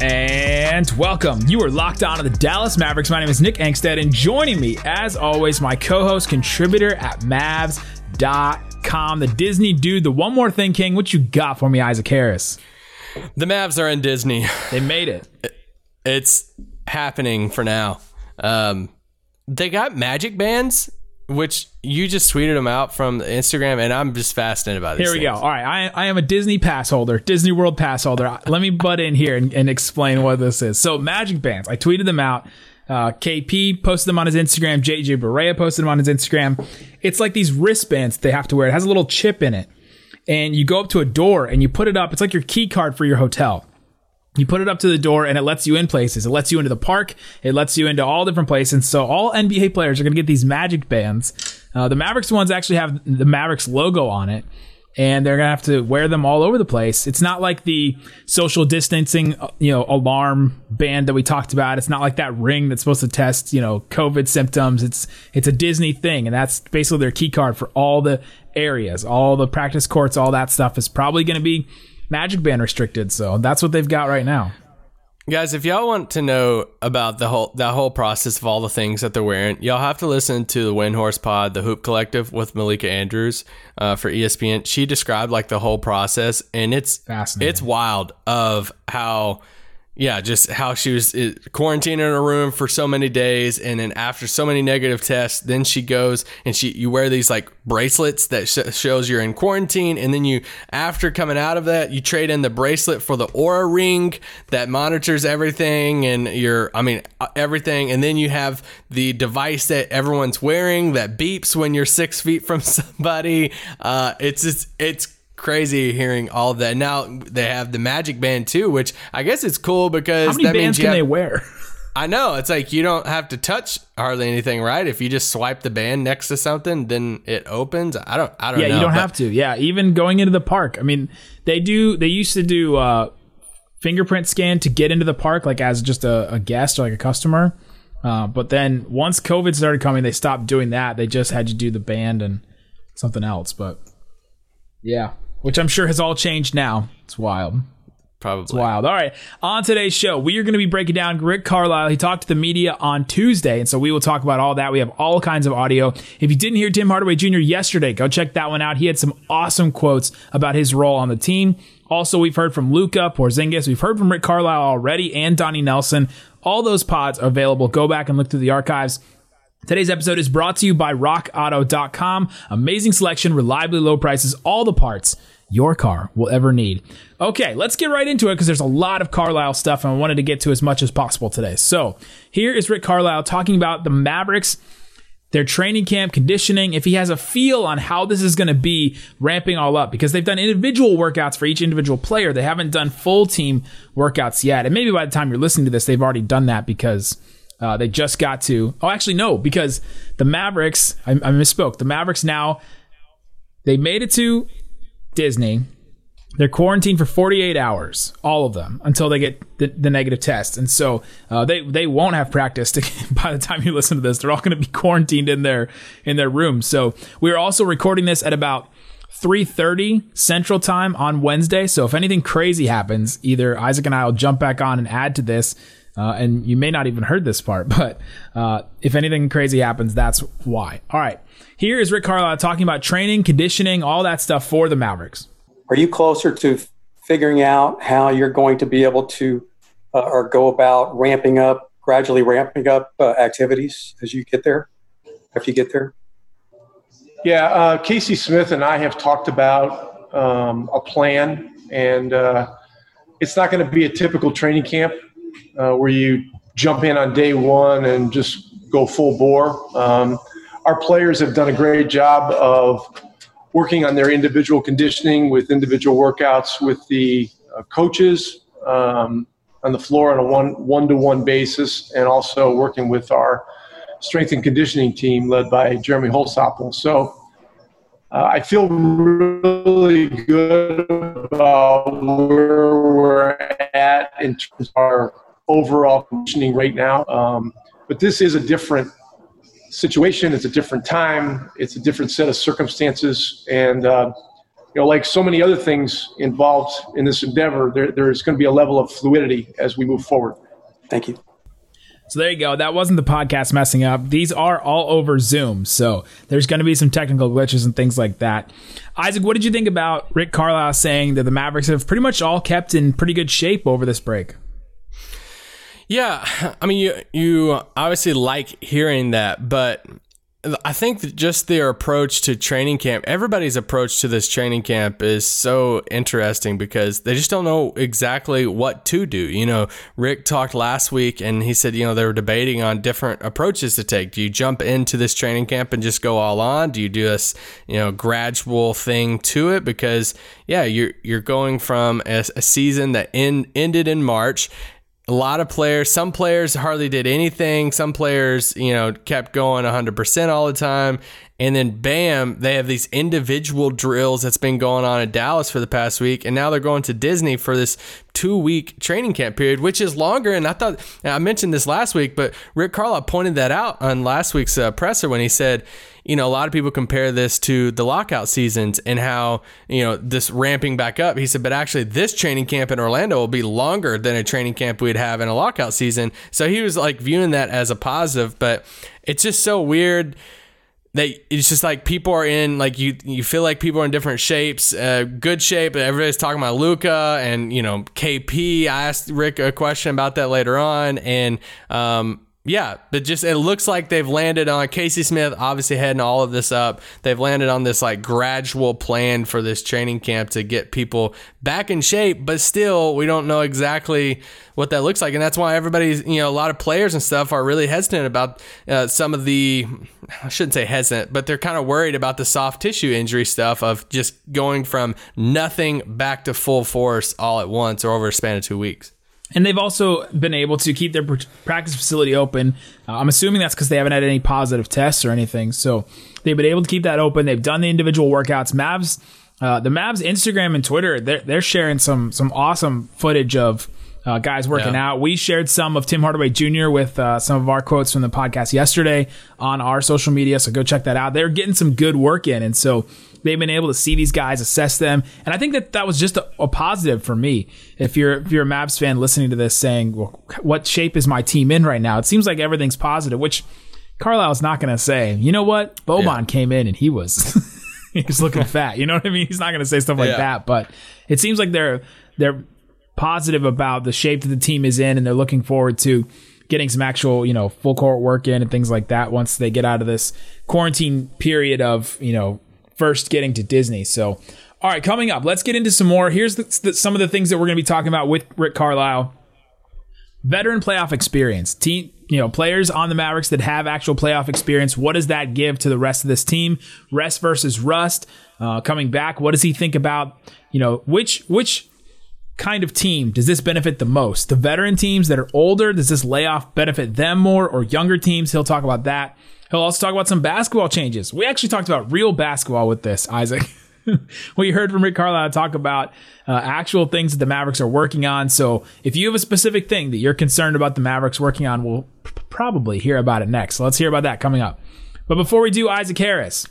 And welcome. You are locked on to the Dallas Mavericks. My name is Nick Angstadt, and joining me, as always, my co host, contributor at Mavs.com, the Disney dude, the One More Thing King. What you got for me, Isaac Harris? The Mavs are in Disney. They made it. It's happening for now. Um, they got magic bands, which you just tweeted them out from Instagram, and I'm just fascinated by this. Here we go. All right. I, I am a Disney pass holder, Disney World pass holder. Let me butt in here and, and explain what this is. So, magic bands, I tweeted them out. Uh, KP posted them on his Instagram. JJ Barea posted them on his Instagram. It's like these wristbands they have to wear. It has a little chip in it. And you go up to a door and you put it up. It's like your key card for your hotel. You put it up to the door and it lets you in places. It lets you into the park. It lets you into all different places. So all NBA players are going to get these magic bands. Uh, the Mavericks ones actually have the Mavericks logo on it and they're gonna have to wear them all over the place. It's not like the social distancing, uh, you know, alarm band that we talked about. It's not like that ring that's supposed to test, you know, COVID symptoms. It's it's a Disney thing, and that's basically their key card for all the areas, all the practice courts, all that stuff is probably going to be Magic Band restricted. So that's what they've got right now. Guys, if y'all want to know about the whole that whole process of all the things that they're wearing, y'all have to listen to the Windhorst Pod, the Hoop Collective with Malika Andrews uh, for ESPN. She described like the whole process, and it's Fascinating. it's wild of how yeah, just how she was uh, quarantined in her room for so many days, and then after so many negative tests, then she goes and she you wear these like bracelets that sh- shows you're in quarantine, and then you after coming out of that, you trade in the bracelet for the Oura ring that monitors everything and your I mean uh, everything, and then you have the device that everyone's wearing that beeps when you're six feet from somebody. Uh, it's just it's crazy hearing all of that. Now they have the Magic Band too, which I guess it's cool because How many that bands means you can have, they wear? I know it's like you don't have to touch hardly anything, right? If you just swipe the band next to something, then it opens. I don't. I don't yeah, know. you don't but- have to. Yeah, even going into the park. I mean, they do. They used to do uh, fingerprint scan to get into the park, like as just a, a guest or like a customer. Uh, but then once COVID started coming, they stopped doing that. They just had you do the band and something else. But yeah, which I'm sure has all changed now. It's wild. Probably. It's Wild. All right. On today's show, we are going to be breaking down Rick Carlisle. He talked to the media on Tuesday, and so we will talk about all that. We have all kinds of audio. If you didn't hear Tim Hardaway Jr. yesterday, go check that one out. He had some awesome quotes about his role on the team. Also, we've heard from Luka Porzingis. We've heard from Rick Carlisle already and Donnie Nelson. All those pods are available. Go back and look through the archives. Today's episode is brought to you by rockauto.com. Amazing selection, reliably low prices, all the parts your car will ever need. Okay, let's get right into it because there's a lot of Carlisle stuff and I wanted to get to as much as possible today. So, here is Rick Carlisle talking about the Mavericks, their training camp conditioning, if he has a feel on how this is going to be ramping all up because they've done individual workouts for each individual player. They haven't done full team workouts yet. And maybe by the time you're listening to this, they've already done that because uh, they just got to. Oh, actually, no, because the Mavericks, I, I misspoke. The Mavericks now, they made it to Disney. They're quarantined for 48 hours, all of them, until they get the, the negative test. And so uh, they they won't have practice to, by the time you listen to this. They're all going to be quarantined in their in their rooms. So we are also recording this at about 3:30 Central Time on Wednesday. So if anything crazy happens, either Isaac and I will jump back on and add to this. Uh, and you may not even heard this part, but uh, if anything crazy happens, that's why. All right. Here is Rick Carlisle talking about training, conditioning, all that stuff for the Mavericks. Are you closer to figuring out how you're going to be able to uh, or go about ramping up, gradually ramping up uh, activities as you get there, after you get there? Yeah, uh, Casey Smith and I have talked about um, a plan, and uh, it's not going to be a typical training camp uh, where you jump in on day one and just go full bore. Um, our players have done a great job of working on their individual conditioning with individual workouts with the uh, coaches um, on the floor on a one one to one basis, and also working with our strength and conditioning team led by Jeremy Holsopple. So uh, I feel really good about where we're at in terms of our overall conditioning right now. Um, but this is a different situation. It's a different time. It's a different set of circumstances. And, uh, you know, like so many other things involved in this endeavor, there, there's going to be a level of fluidity as we move forward. Thank you. So there you go. That wasn't the podcast messing up. These are all over Zoom. So there's going to be some technical glitches and things like that. Isaac, what did you think about Rick Carlisle saying that the Mavericks have pretty much all kept in pretty good shape over this break? Yeah, I mean, you you obviously like hearing that, but I think that just their approach to training camp, everybody's approach to this training camp is so interesting because they just don't know exactly what to do. You know, Rick talked last week and he said, you know, they were debating on different approaches to take. Do you jump into this training camp and just go all on? Do you do this, you know, gradual thing to it? Because yeah, you're you're going from a, a season that in, ended in March a lot of players, some players hardly did anything. Some players, you know, kept going 100% all the time. And then bam, they have these individual drills that's been going on in Dallas for the past week. And now they're going to Disney for this two week training camp period, which is longer. And I thought, I mentioned this last week, but Rick Carlisle pointed that out on last week's uh, presser when he said, you know, a lot of people compare this to the lockout seasons and how, you know, this ramping back up. He said, but actually, this training camp in Orlando will be longer than a training camp we'd have in a lockout season. So he was like viewing that as a positive, but it's just so weird that it's just like people are in like you you feel like people are in different shapes uh, good shape everybody's talking about luka and you know KP I asked Rick a question about that later on and um, yeah, but just it looks like they've landed on Casey Smith, obviously heading all of this up. They've landed on this like gradual plan for this training camp to get people back in shape, but still, we don't know exactly what that looks like. And that's why everybody's, you know, a lot of players and stuff are really hesitant about uh, some of the, I shouldn't say hesitant, but they're kind of worried about the soft tissue injury stuff of just going from nothing back to full force all at once or over a span of two weeks. And they've also been able to keep their practice facility open. Uh, I'm assuming that's because they haven't had any positive tests or anything. So they've been able to keep that open. They've done the individual workouts. Mavs, uh, the Mavs Instagram and Twitter, they're, they're sharing some some awesome footage of uh, guys working yeah. out. We shared some of Tim Hardaway Jr. with uh, some of our quotes from the podcast yesterday on our social media. So go check that out. They're getting some good work in, and so they've been able to see these guys, assess them, and I think that that was just a, a positive for me. If you're if you're a Mavs fan listening to this, saying, "Well, what shape is my team in right now?" It seems like everything's positive, which Carlisle's not going to say. You know what? Boban yeah. came in and he was. he's looking fat. You know what I mean? He's not going to say stuff like yeah. that, but it seems like they're they're positive about the shape that the team is in, and they're looking forward to getting some actual, you know, full court work in and things like that once they get out of this quarantine period of, you know, first getting to Disney. So, all right, coming up, let's get into some more. Here's the, the, some of the things that we're going to be talking about with Rick Carlisle. Veteran playoff experience. Team, you know, players on the Mavericks that have actual playoff experience. What does that give to the rest of this team? Rest versus rust. Uh, coming back, what does he think about? You know, which which kind of team does this benefit the most? The veteran teams that are older, does this layoff benefit them more or younger teams? He'll talk about that. He'll also talk about some basketball changes. We actually talked about real basketball with this, Isaac. we heard from Rick Carlisle talk about uh, actual things that the Mavericks are working on. So if you have a specific thing that you're concerned about the Mavericks working on, we'll p- probably hear about it next. So let's hear about that coming up. But before we do, Isaac Harris,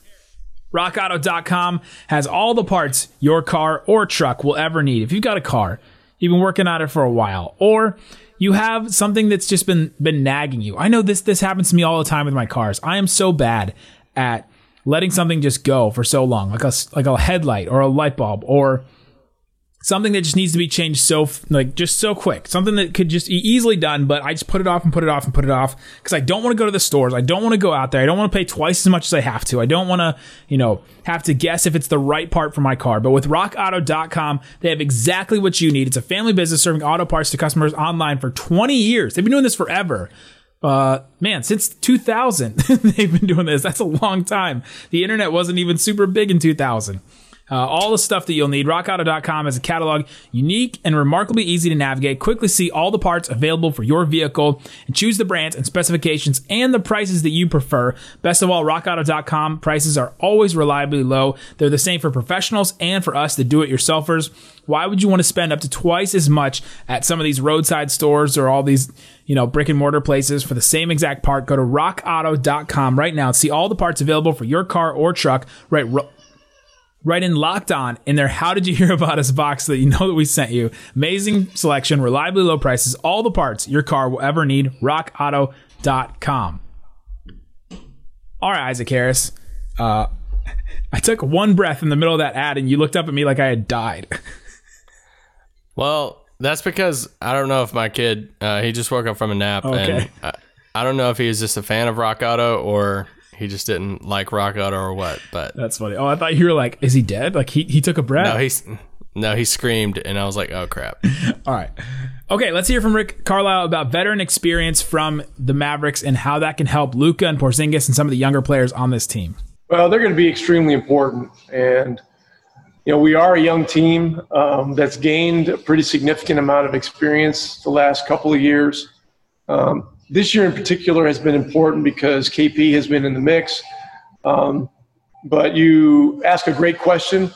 RockAuto.com has all the parts your car or truck will ever need. If you've got a car, you've been working on it for a while, or you have something that's just been been nagging you. I know this this happens to me all the time with my cars. I am so bad at letting something just go for so long, like a like a headlight or a light bulb or something that just needs to be changed so like just so quick. Something that could just be easily done but i just put it off and put it off and put it off because i don't want to go to the stores. I don't want to go out there. I don't want to pay twice as much as i have to. I don't want to you know have to guess if it's the right part for my car. But with rockauto.com they have exactly what you need. It's a family business serving auto parts to customers online for 20 years. They've been doing this forever. Uh, man, since 2000, they've been doing this. That's a long time. The internet wasn't even super big in 2000. Uh, all the stuff that you'll need. RockAuto.com has a catalog unique and remarkably easy to navigate. Quickly see all the parts available for your vehicle and choose the brands and specifications and the prices that you prefer. Best of all, RockAuto.com prices are always reliably low. They're the same for professionals and for us, the do-it-yourselfers. Why would you want to spend up to twice as much at some of these roadside stores or all these, you know, brick and mortar places for the same exact part? Go to rockauto.com right now and see all the parts available for your car or truck. Right, ro- right in locked on in their how did you hear about us box so that you know that we sent you. Amazing selection reliably low prices all the parts your car will ever need. Rockauto.com all right isaac harris. Uh, i took one breath in the middle of that ad and you looked up at me like i had died. Well, that's because I don't know if my kid uh, he just woke up from a nap, Okay. and I, I don't know if he was just a fan of Rock Auto or he just didn't like Rock Auto or what. But that's funny oh i thought you were like is he dead like he, he took a breath no, he's no, he screamed, and I was like, oh crap. All right. Okay, let's hear from Rick Carlisle about veteran experience from the Mavericks and how that can help Luka and Porzingis and some of the younger players on this team. Well, they're going to be extremely important, and you know we are a young team um, that's gained a pretty significant amount of experience the last couple of years. Um, this year in particular has been important because KP has been in the mix. Um, but you ask a great question.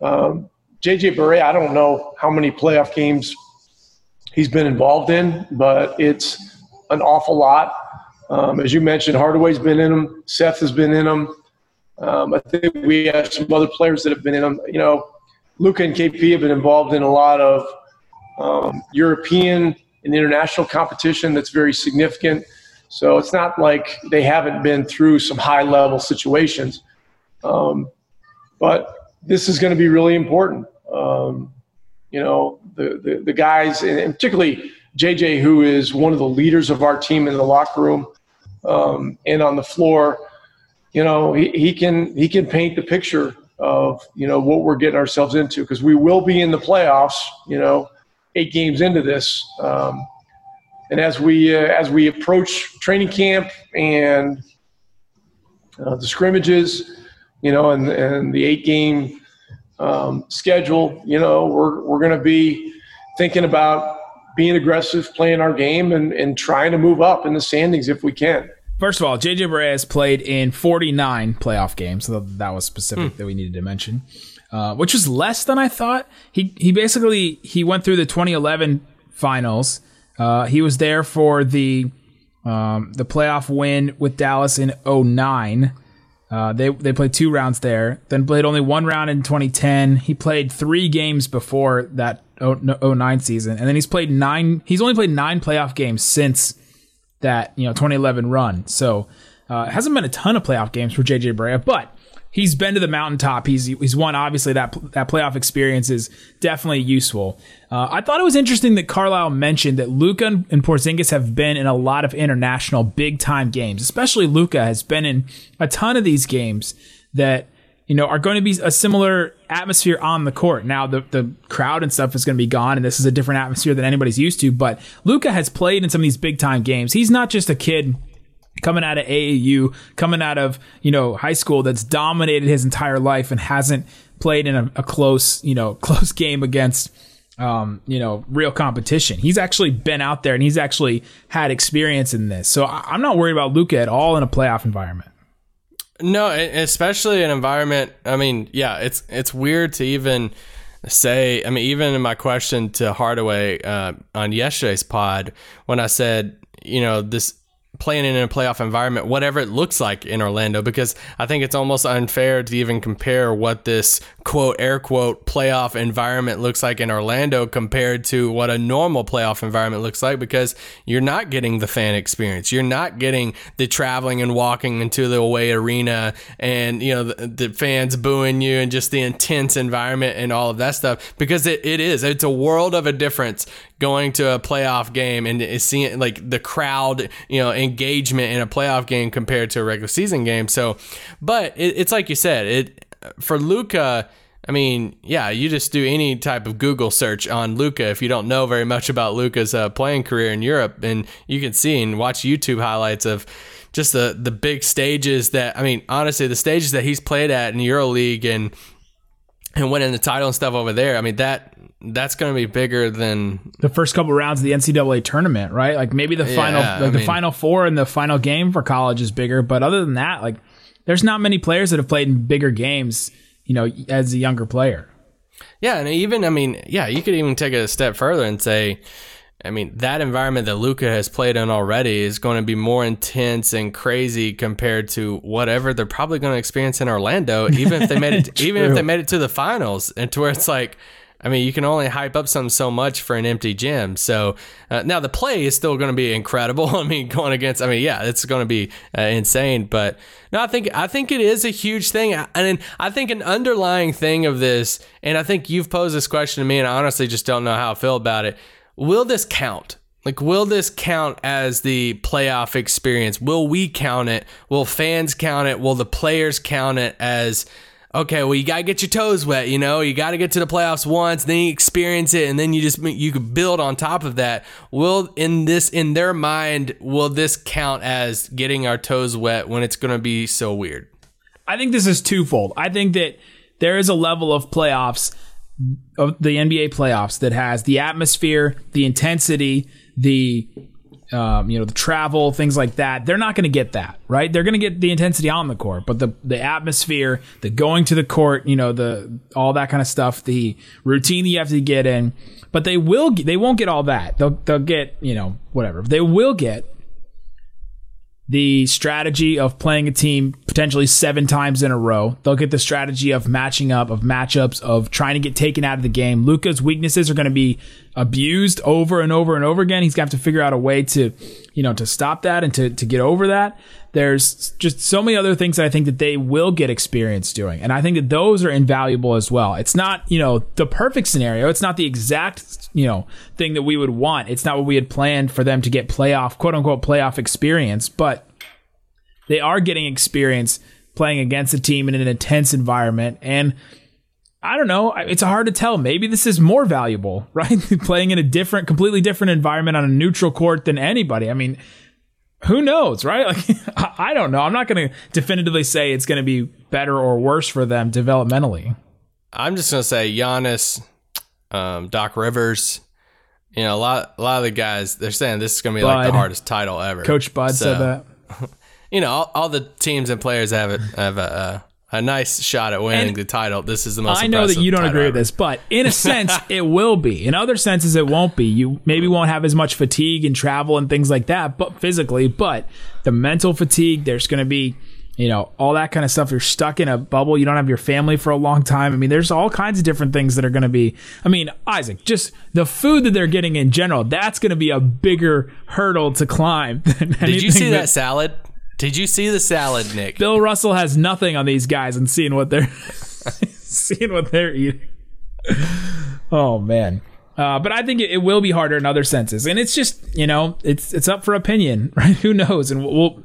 Um, JJ Barea, I don't know how many playoff games he's been involved in, but it's an awful lot. Um, as you mentioned, Hardaway's been in them, Seth has been in them. Um, I think we have some other players that have been in them. You know, Luka and KP have been involved in a lot of um, European and international competition that's very significant. So it's not like they haven't been through some high level situations. Um, but this is going to be really important. Um, you know, the, the, the guys, and particularly JJ, who is one of the leaders of our team in the locker room um, and on the floor, you know, he, he can he can paint the picture of you know what we're getting ourselves into because we will be in the playoffs. You know, eight games into this, um, and as we uh, as we approach training camp and uh, the scrimmages, you know, and and the eight game um, schedule, you know, we're we're going to be thinking about being aggressive, playing our game, and and trying to move up in the standings if we can. First of all, JJ has played in 49 playoff games, so that was specific that we needed to mention, uh, which was less than I thought. He he basically he went through the 2011 finals. Uh, he was there for the um, the playoff win with Dallas in 09. Uh, they they played two rounds there, then played only one round in 2010. He played three games before that 09 season, and then he's played nine. He's only played nine playoff games since that you know 2011 run. So uh, it hasn't been a ton of playoff games for JJ Barea, but he's been to the mountaintop. He's he's won. Obviously, that that playoff experience is definitely useful. Uh, I thought it was interesting that Carlisle mentioned that Luka and Porzingis have been in a lot of international big time games. Especially Luka has been in a ton of these games that you know are going to be a similar atmosphere on the court. Now the the crowd and stuff is going to be gone, and this is a different atmosphere than anybody's used to. But Luka has played in some of these big time games. He's not just a kid coming out of AAU, coming out of you know high school that's dominated his entire life and hasn't played in a, a close you know close game against um, you know real competition. He's actually been out there and he's actually had experience in this. So I, I'm not worried about Luka at all in a playoff environment. No, especially an environment. I mean, yeah, it's it's weird to even say. I mean, even in my question to Hardaway uh, on yesterday's pod, when I said, you know, this playing in a playoff environment, whatever it looks like in Orlando, because I think it's almost unfair to even compare what this quote air quote playoff environment looks like in Orlando compared to what a normal playoff environment looks like because you're not getting the fan experience. You're not getting the traveling and walking into the away arena and you know the, the fans booing you and just the intense environment and all of that stuff because it, it is it's a world of a difference going to a playoff game and seeing like the crowd, you know, engagement in a playoff game compared to a regular season game. So, but it, it's like you said, it for Luka. I mean, yeah, you just do any type of Google search on Luka if you don't know very much about Luka's uh, playing career in Europe, and you can see and watch YouTube highlights of just the the big stages that I mean, honestly, the stages that he's played at in EuroLeague and and winning the title and stuff over there. I mean that that's going to be bigger than the first couple rounds of the NCAA tournament, right? Like maybe the final, like I the mean- final four and the final game for college is bigger. But other than that, like there's not many players that have played in bigger games, you know, as a younger player. Yeah, and even I mean, yeah, you could even take it a step further and say, I mean, that environment that Luka has played in already is going to be more intense and crazy compared to whatever they're probably going to experience in Orlando, even if they made it, even if they made it to the finals, and to where it's like. I mean, you can only hype up something so much for an empty gym. So uh, now the play is still going to be incredible. I mean, going against, I mean, yeah, it's going to be uh, insane. But no, I think I think it is a huge thing, I and I think an underlying thing of this, and I think you've posed this question to me, and I honestly just don't know how I feel about it. Will this count? Like, will this count as the playoff experience? Will we count it? Will fans count it? Will the players count it as? Okay, well, you got to get your toes wet, you know, you got to get to the playoffs once, then you experience it, and then you just, you could build on top of that. Will, in this, in their mind, will this count as getting our toes wet when it's going to be so weird? I think this is twofold. I think that there is a level of playoffs of the NBA playoffs that has the atmosphere, the intensity, the um, you know the travel, things like that. They're not going to get that, right? They're going to get the intensity on the court, but the the atmosphere, the going to the court, you know, the all that kind of stuff, the routine that you have to get in. But they will, they won't get all that. They'll they'll get you know whatever. They will get the strategy of playing a team potentially seven times in a row. They'll get the strategy of matching up, of matchups, of trying to get taken out of the game. Luka's weaknesses are going to be abused over and over and over again. He's going to have to figure out a way to, you know, to stop that and to, to get over that. There's just so many other things that I think that they will get experience doing. And I think that those are invaluable as well. It's not, you know, the perfect scenario. It's not the exact, you know, thing that we would want. It's not what we had planned for them to get playoff, quote unquote, playoff experience, but they are getting experience playing against a team in an intense environment and I don't know. It's hard to tell. Maybe this is more valuable, right? Playing in a different, completely different environment on a neutral court than anybody. I mean, who knows, right? Like, I don't know. I'm not going to definitively say it's going to be better or worse for them developmentally. I'm just gonna say Giannis, um, Doc Rivers. You know, a lot, a lot of the guys they're saying this is gonna be like the hardest title ever. Coach Bud So, said that. You know, all, all the teams and players have a have a, a, nice shot at winning And the title. This is the most. I know that you don't agree with this, but in a sense, it will be. In other senses, it won't be. You maybe won't have as much fatigue and travel and things like that, but physically, but the mental fatigue, there's going to be, you know, all that kind of stuff. You're stuck in a bubble. You don't have your family for a long time. I mean, there's all kinds of different things that are going to be. I mean, Isaac, just the food that they're getting in general, that's going to be a bigger hurdle to climb. Than Did you see that salad? Did you see the salad, Nick? Bill Russell has nothing on these guys and seeing what they're seeing what they're eating. Oh man. Uh, but I think it, it will be harder in other senses, and it's just you know it's it's up for opinion, right? Who knows? And we'll, we'll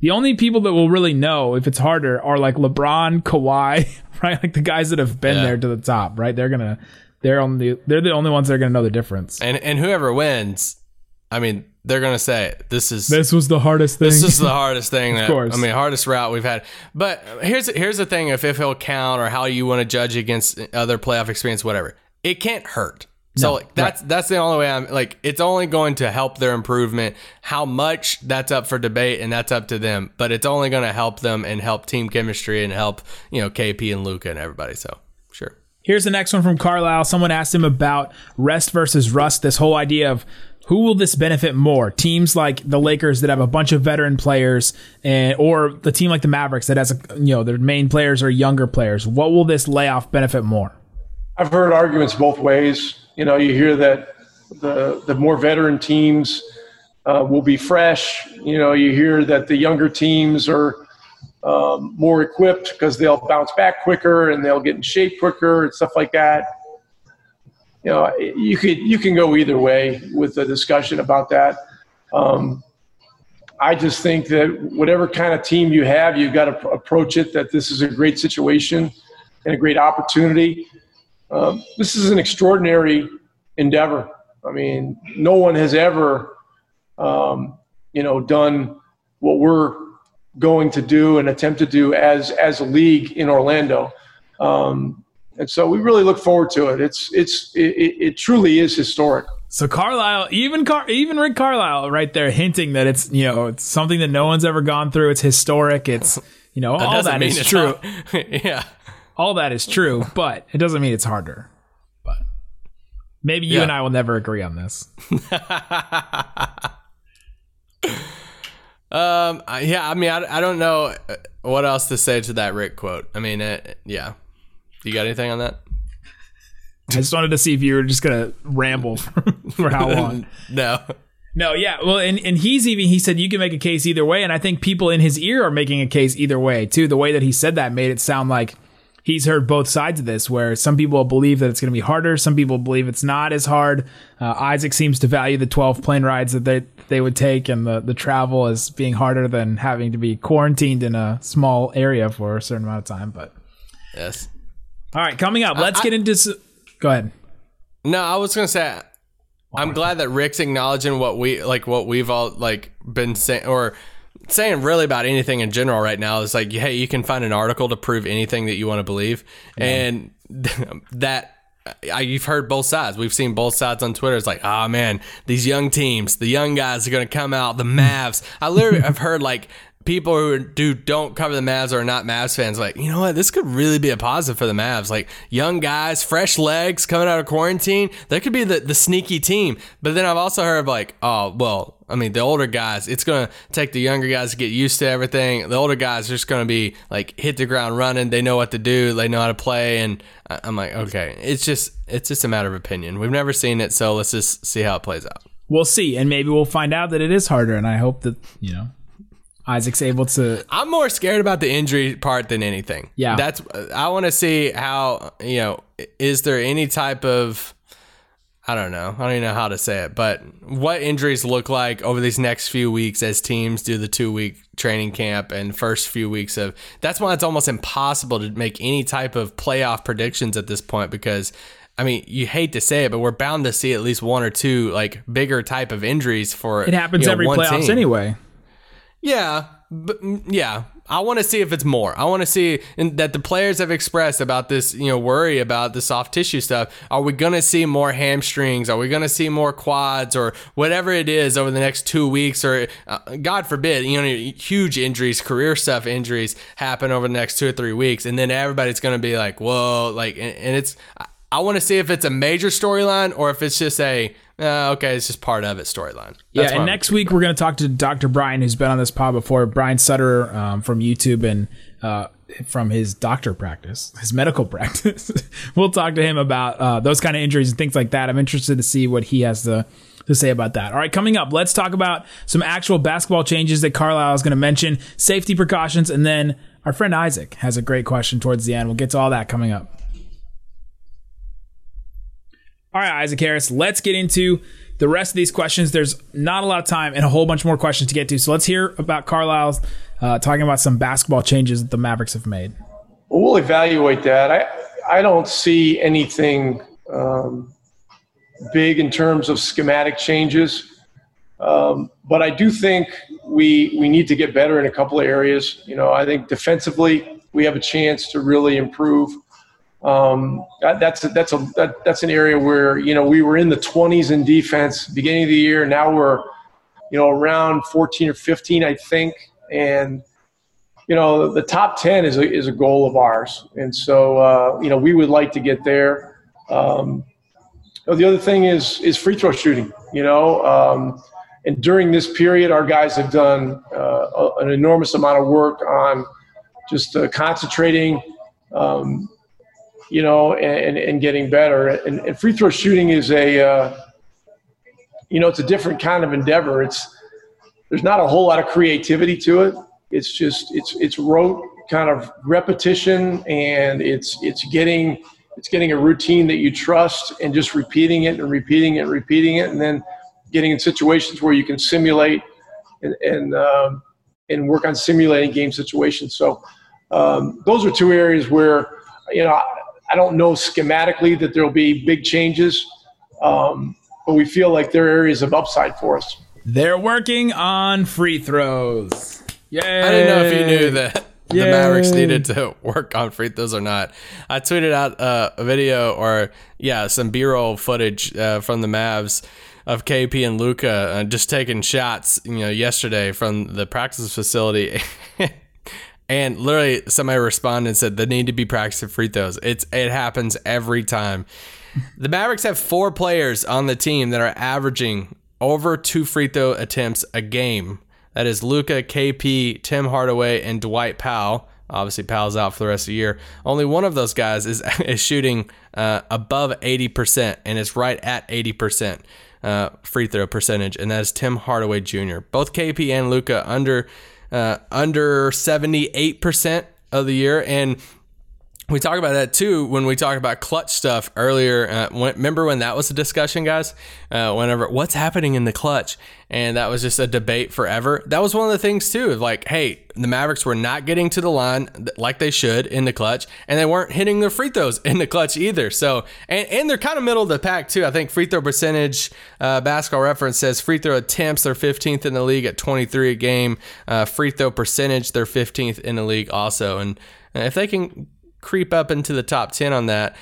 the only people that will really know if it's harder are like LeBron, Kawhi, right? Like the guys that have been Yeah. there to the top, right? They're gonna they're only they're the only ones that are gonna know the difference. And and whoever wins, I mean, they're gonna say this is This was the hardest thing. This is the hardest thing that course. I mean, hardest route we've had. But here's here's the thing: if if he'll count or how you want to judge against other playoff experience, whatever, it can't hurt. So like, that's that's the only way I'm like. It's only going to help their improvement. How much that's up for debate, and that's up to them. But it's only going to help them and help team chemistry and help you know KP and Luka and everybody. So sure. Here's the next one from Carlisle. Someone asked him about rest versus rust. This whole idea of who will this benefit more? Teams like the Lakers that have a bunch of veteran players, and or the team like the Mavericks that has a, you know their main players are younger players. What will this layoff benefit more? I've heard arguments both ways. You know, you hear that the the more veteran teams uh, will be fresh. You know, you hear that the younger teams are um, more equipped because they'll bounce back quicker and they'll get in shape quicker and stuff like that. You know, you could you can go either way with the discussion about that. Um, I just think that whatever kind of team you have, you've got to approach it that this is a great situation and a great opportunity. Um, this is an extraordinary endeavor. I mean, no one has ever, um, you know, done what we're going to do and attempt to do as as a league in Orlando. Um, And so we really look forward to it. It's it's it, it truly is historic. So Carlisle, even Car- even Rick Carlisle, right there, hinting that it's you know it's something that no one's ever gone through. It's historic. It's you know That all doesn't that mean is true. not- yeah. All that is true, but it doesn't mean it's harder. But maybe you Yeah. and I will never agree on this. Um. Yeah. I mean, I, I don't know uh, what else to say to that Rick quote. I mean, it, yeah. You got anything on that? I just wanted to see if you were just gonna ramble for, for how long. No. No, yeah. Well, and, and he's even he said you can make a case either way, and I think people in his ear are making a case either way too. The way that he said that made it sound like he's heard both sides of this, where some people believe that it's going to be harder, some people believe it's not as hard. Uh, Isaac seems to value the twelve plane rides that they they would take and the the travel as being harder than having to be quarantined in a small area for a certain amount of time. But Yes. All right, coming up, let's get into. Go ahead. No, I was gonna say I'm glad that Rick's acknowledging what we like what we've all like been saying or saying really about anything in general right now is like hey you can find an article to prove anything that you want to believe and that I, you've heard both sides. We've seen both sides on twitter. It's like oh man these young teams the young guys are going to come out the mavs. I literally have heard like people who do don't cover the Mavs or are not Mavs fans, like, you know what, this could really be a positive for the Mavs. Like young guys, fresh legs coming out of quarantine. That could be the, the sneaky team. But then I've also heard like, oh, well, I mean, the older guys, it's gonna take the younger guys to get used to everything. The older guys are just gonna be like hit the ground running. They know what to do. They know how to play. And I'm like, okay, it's just it's just a matter of opinion. We've never seen it, so let's just see how it plays out. We'll see, and maybe we'll find out that it is harder. And I hope that you know Isaac's able to I'm more scared about the injury part than anything. Yeah. That's I want to see how, you know, is there any type of I don't know. I don't even know how to say it, but what injuries look like over these next few weeks as teams do the 2-week training camp and first few weeks of That's why it's almost impossible to make any type of playoff predictions at this point because I mean, you hate to say it, but we're bound to see at least one or two like bigger type of injuries for it happens you know, every one playoffs team. anyway. Yeah, but mm, yeah, I want to see if it's more. I want to see that the players have expressed about this, you know, worry about the soft tissue stuff. Are we going to see more hamstrings? Are we going to see more quads or whatever it is over the next two weeks? Or uh, God forbid, you know, huge injuries, career stuff injuries happen over the next two or three weeks, and then everybody's going to be like, whoa, like, and, and it's. I- I want to see if it's a major storyline or if it's just a uh, okay, it's just part of it storyline. Yeah, and I'm- next week we're going to talk to Dr. Brian, who's been on this pod before. Brian Sutter um, from YouTube and uh, from his doctor practice, his medical practice. we'll talk to him about uh, those kind of injuries and things like that. I'm interested to see what he has to to say about that. All right, coming up, let's talk about some actual basketball changes that Carlisle is going to mention, safety precautions, and then our friend Isaac has a great question towards the end. We'll get to all that coming up. All right, Isaac Harris, let's get into the rest of these questions. There's not a lot of time and a whole bunch more questions to get to. So let's hear about Carlisle's uh, talking about some basketball changes that the Mavericks have made. Well, evaluate that. I I don't see anything um, big in terms of schematic changes, um, but I do think we we need to get better in a couple of areas. You know, I think defensively we have a chance to really improve. Um, that, that's that's a that, that's an area where you know we were in the 20s in defense beginning of the year. Now we're you know around 14 or 15, I think, and you know, the top 10 is a, is a goal of ours. And so, uh, you know, we would like to get there. Um, the other thing is, is free throw shooting, you know, um, and during this period, our guys have done uh, an enormous amount of work on just uh, concentrating, um, you know, and, and getting better. And, and free throw shooting is a, uh, you know, it's a different kind of endeavor. It's, there's not a whole lot of creativity to it. It's just it's it's rote kind of repetition, and it's it's getting it's getting a routine that you trust, and just repeating it and repeating it and repeating it, and then getting in situations where you can simulate and and um, and work on simulating game situations. So um, those are two areas where you know I, I don't know schematically that there will be big changes, um, but we feel like there are areas of upside for us. They're working on free throws. Yeah, I didn't know if you knew that. the Mavericks needed to work on free throws or not. I tweeted out uh, a video or yeah, some B-roll footage uh, from the Mavs of KP and Luka uh, just taking shots, you know, yesterday from the practice facility. and literally somebody responded and said they need to be practicing free throws. It's it happens every time. The Mavericks have four players on the team that are averaging over two free throw attempts a game. That is Luka, KP, Tim Hardaway, and Dwight Powell. Obviously, Powell's out for the rest of the year. Only one of those guys is, is shooting uh, above 80%, and it's right at 80% uh, free throw percentage, and that is Tim Hardaway Jr. Both KP and Luka under uh, under 78% of the year, and we talk about that too when we talk about clutch stuff earlier. Uh, when, remember when that was a discussion, guys? Uh, whenever what's happening in the clutch, and that was just a debate forever. That was one of the things too. Like, hey, the Mavericks were not getting to the line like they should in the clutch, and they weren't hitting their free throws in the clutch either. So, and, and they're kind of middle of the pack too. I think free throw percentage, uh, Basketball Reference says free throw attempts they're 15th in the league at 23 a game. Uh, free throw percentage they're 15th in the league also, and if they can creep up into the top 10 on that.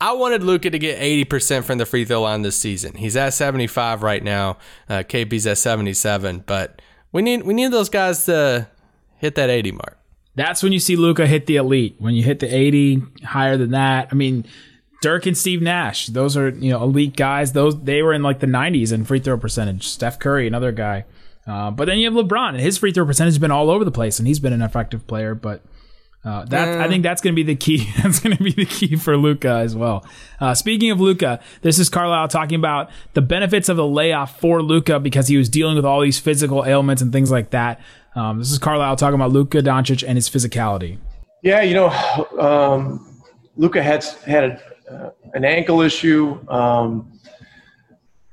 I wanted Luka to get 80% from the free throw line this season. He's at 75 right now. Uh, KP's at 77, but we need we need those guys to hit that 80 mark. That's when you see Luka hit the elite. When you hit the 80, higher than that. I mean, Dirk and Steve Nash, those are, you know, elite guys. Those they were in like the 90s in free throw percentage. Steph Curry, another guy. Uh, but then you have LeBron, and his free throw percentage has been all over the place, and he's been an effective player. But uh, that I think that's going to be the key. that's going to be the key for Luka as well. Uh, speaking of Luka, this is Carlisle talking about the benefits of the layoff for Luka because he was dealing with all these physical ailments and things like that. Um, this is Carlisle talking about Luka Doncic and his physicality. Yeah, you know, um, Luca had had a, uh, an ankle issue, um,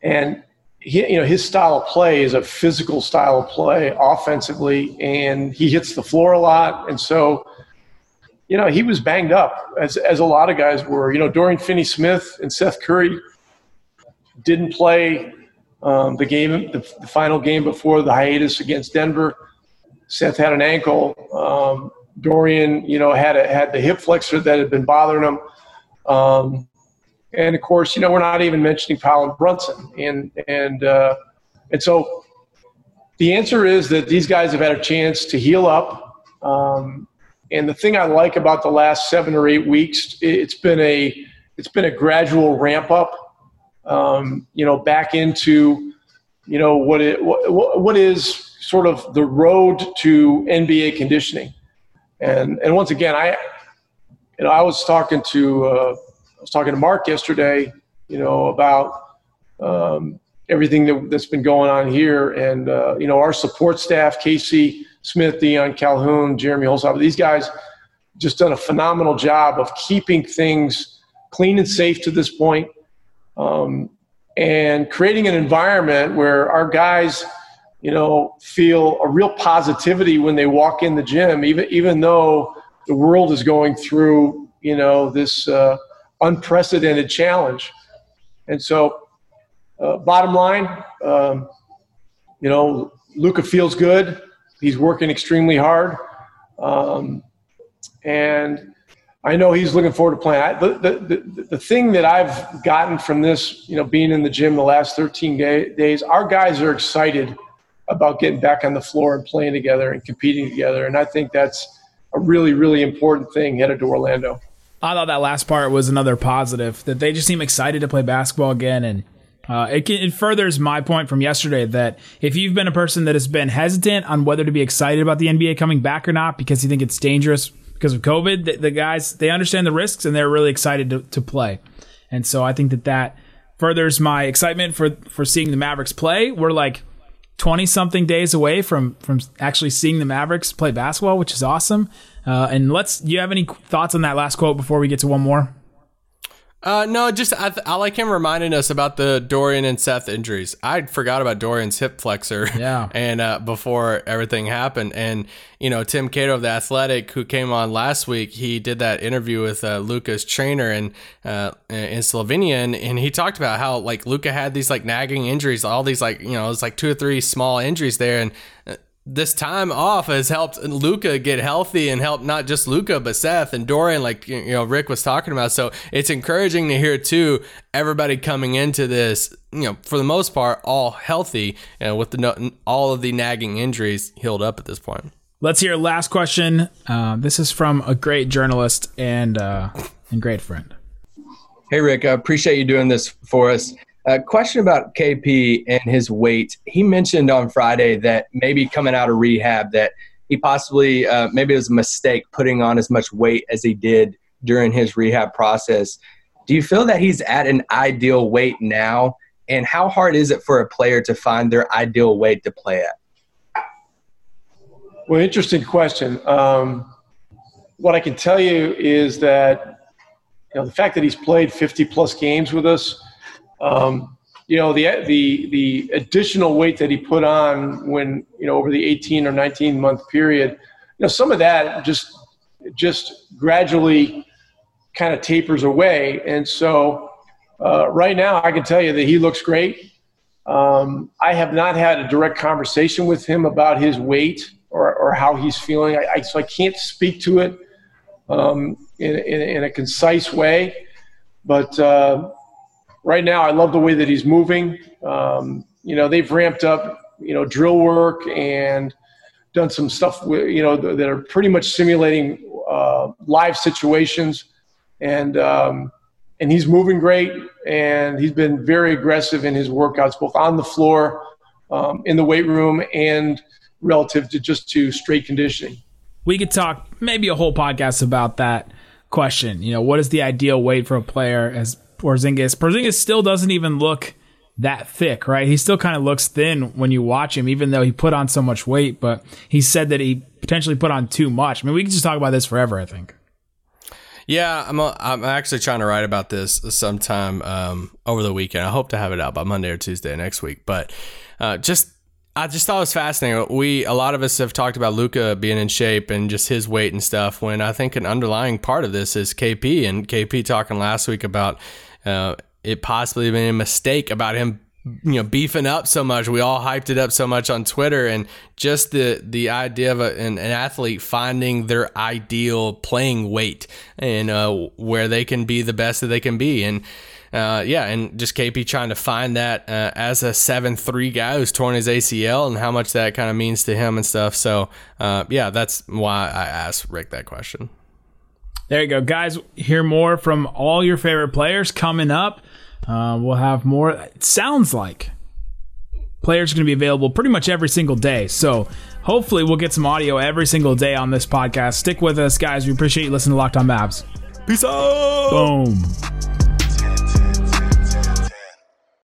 and he, you know his style of play is a physical style of play offensively, and he hits the floor a lot, and so you know he was banged up as as a lot of guys were. You know, Dorian Finney-Smith and Seth Curry didn't play um, the game, the, the final game before the hiatus against Denver. Seth had an ankle. Um, Dorian, you know, had a, had the hip flexor that had been bothering him. Um, and of course, you know, we're not even mentioning Powell and Brunson. And and uh, and so the answer is that these guys have had a chance to heal up. Um, and the thing I like about the last seven or eight weeks, it's been a it's been a gradual ramp up. Um, you know, back into you know what it what, what is sort of the road to NBA conditioning. And and once again, I you know I was talking to uh, I was talking to Mark yesterday, you know about um, everything that, that's been going on here, and uh, you know our support staff, Casey Smith, Dion Calhoun, Jeremy Holsopple, these guys just done a phenomenal job of keeping things clean and safe to this point, um, and creating an environment where our guys you know, feel a real positivity when they walk in the gym, even even though the world is going through, you know, this uh, unprecedented challenge. And so, uh, bottom line, um, you know, Luka feels good. He's working extremely hard, um, and I know he's looking forward to playing. I, the, the, the, the thing that I've gotten from this, you know, being in the gym the last 13 day, days, our guys are excited about getting back on the floor and playing together and competing together. And I think that's a really, really important thing headed to Orlando. I thought that last part was another positive that they just seem excited to play basketball again. And uh, it, can, it furthers my point from yesterday that if you've been a person that has been hesitant on whether to be excited about the NBA coming back or not because you think it's dangerous because of COVID, the, the guys, they understand the risks and they're really excited to, to play. And so I think that that furthers my excitement for, for seeing the Mavericks play. We're like, 20 something days away from from actually seeing the Mavericks play basketball, which is awesome. Uh, and let's, you have any thoughts on that last quote before we get to one more? Uh, no, just I, I like him reminding us about the Dorian and Seth injuries. I forgot about Dorian's hip flexor. Yeah. and uh, before everything happened, and you know Tim Cato of the Athletic, who came on last week, he did that interview with uh, Luka's trainer in uh, in Slovenia, and, and he talked about how like Luka had these like nagging injuries, all these like you know it's like two or three small injuries there, and uh, this time off has helped Luka get healthy and help not just Luka but Seth and Dorian, like you know Rick was talking about. So it's encouraging to hear too everybody coming into this, you know, for the most part, all healthy and with the all of the nagging injuries healed up at this point. Let's hear last question. Uh, this is from a great journalist and uh, and great friend. Hey Rick, I appreciate you doing this for us. A question about KP and his weight. He mentioned on Friday that maybe coming out of rehab that he possibly uh, maybe it was a mistake putting on as much weight as he did during his rehab process. Do you feel that he's at an ideal weight now? And how hard is it for a player to find their ideal weight to play at? Well, interesting question. Um, what I can tell you is that you know the fact that he's played 50 plus games with us um, you know the the the additional weight that he put on when you know over the 18 or 19 month period you know some of that just just gradually kind of tapers away. And so uh, right now i can tell you that he looks great. Um, i have not had a direct conversation with him about his weight or, or how he's feeling. I, I, so i can't speak to it um, in, in, in, a concise way. But uh, right now, I love the way that he's moving. Um, you know, they've ramped up, you know, drill work and done some stuff, you know, that are pretty much simulating uh, live situations. And, um, and he's moving great and he's been very aggressive in his workouts, both on the floor, um, in the weight room, and relative to just to straight conditioning. We could talk maybe a whole podcast about that question. You know, what is the ideal weight for a player as Porzingis. Porzingis still doesn't even look that thick, right? He still kind of looks thin when you watch him, even though he put on so much weight. But he said that he potentially put on too much. I mean, we can just talk about this forever. I think. Yeah, I'm. A, I'm actually trying to write about this sometime um, over the weekend. I hope to have it out by Monday or Tuesday next week. But uh, just I just thought it was fascinating. We a lot of us have talked about Luka being in shape and just his weight and stuff. When I think an underlying part of this is KP and KP talking last week about uh, it possibly been a mistake about him you know beefing up so much we all hyped it up so much on twitter and just the the idea of a, an, an, athlete finding their ideal playing weight and uh, where they can be the best that they can be and uh, yeah, and just KP trying to find that uh, as a seven three guy who's torn his ACL and how much that kind of means to him and stuff. So uh, yeah, that's why I asked Rick that question. There you go, guys. Hear more from all your favorite players coming up. Uh, we'll have more. It sounds like players are going to be available pretty much every single day. So hopefully, we'll get some audio every single day on this podcast. Stick with us, guys. We appreciate you listening to Locked On Mavs. Peace out. Boom.